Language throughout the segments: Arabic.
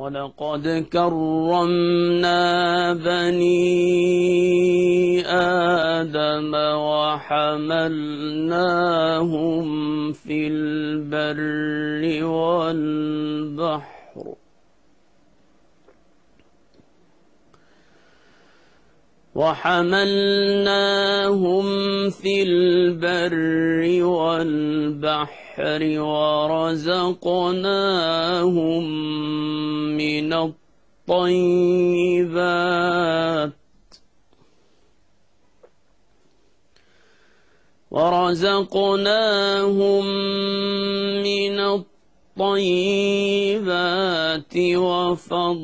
ولقد كرمنا بني آدم وحملناهم في البر والبحر وحملناهم في البر والبحر ورزقناهم من الطيبات ورزقناهم الطيبات وفضلناهم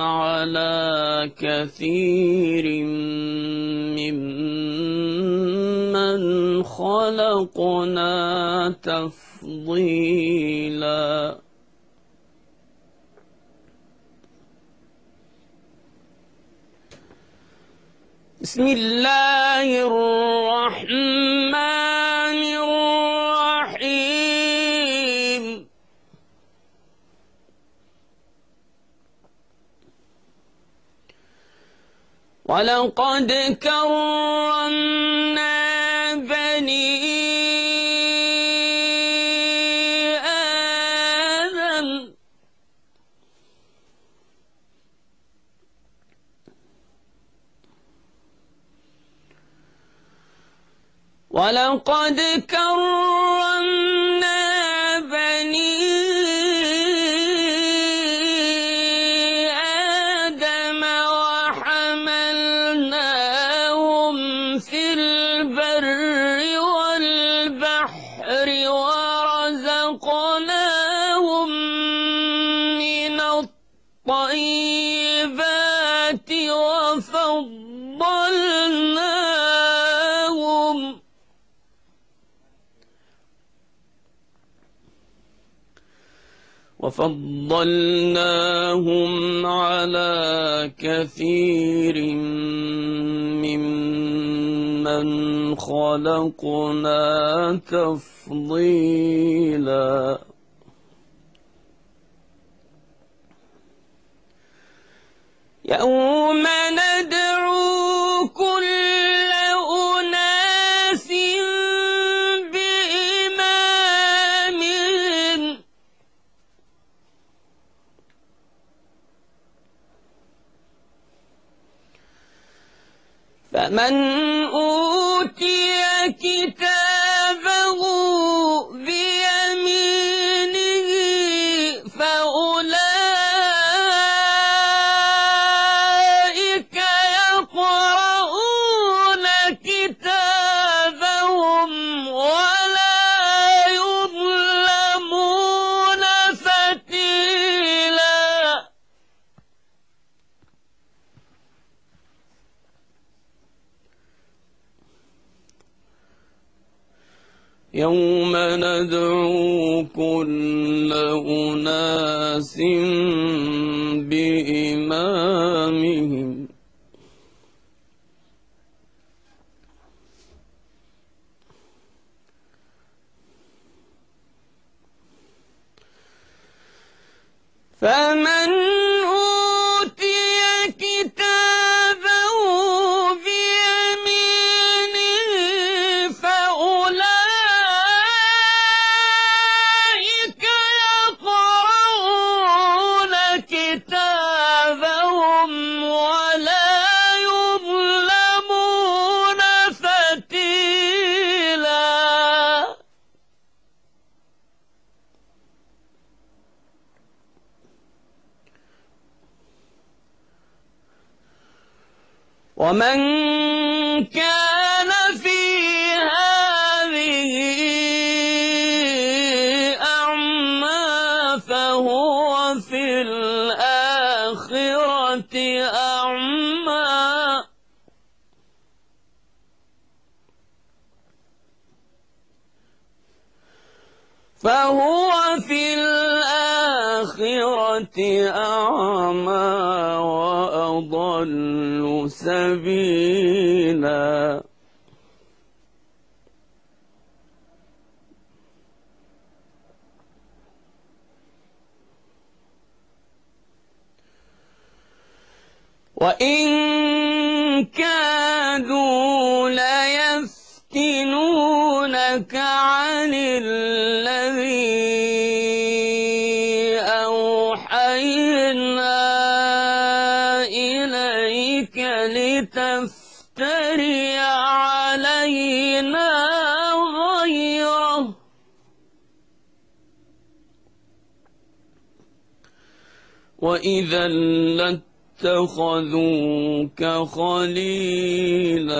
على كثير ممن خلقنا تفضيلاً. بسم الله الرحمن ولقد كرمنا بني آدم. ولقد كرمنا الطيبات وفضلناهم. وفضلناهم على كثير ممن خلقنا تفضيلا. يوم ندعو كل أناس فمن أوتي يوم ندعو كل أناس بإمامهم. فمن ومن كان في هذه أعمى فهو في الآخرة أعمى. فهو في أعمى وأضل سبيلا. وإن كادوا ليفتنونك عن الذي أوحينا إليك لتفتري علينا غيره. وإذا لاتخذوك خليلا.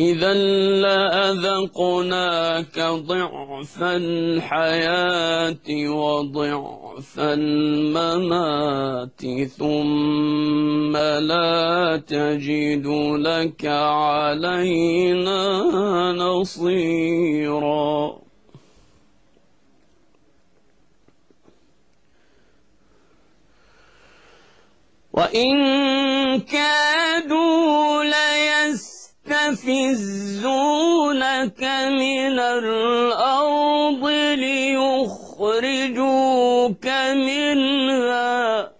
إذا لأذقناك ضعف الحياة وضعف الممات ثم لا تجد لك علينا نصيرا. وإن ليستفزونك من الأرض ليخرجوك منها.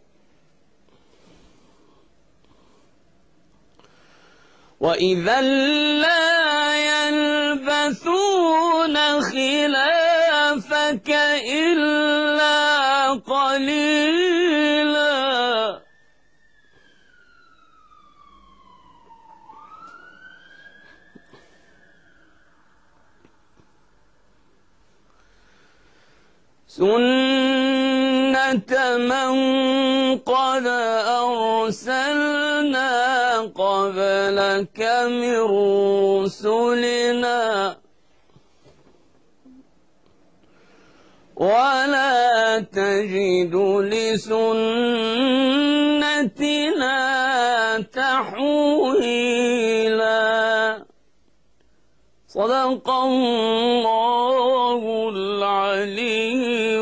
وإذا لا يلبثون خلافك إلا قليلا. سنة من قد أرسلنا قبلك من رسلنا ولا تجد لسنتنا تحويلا صدق الله العلي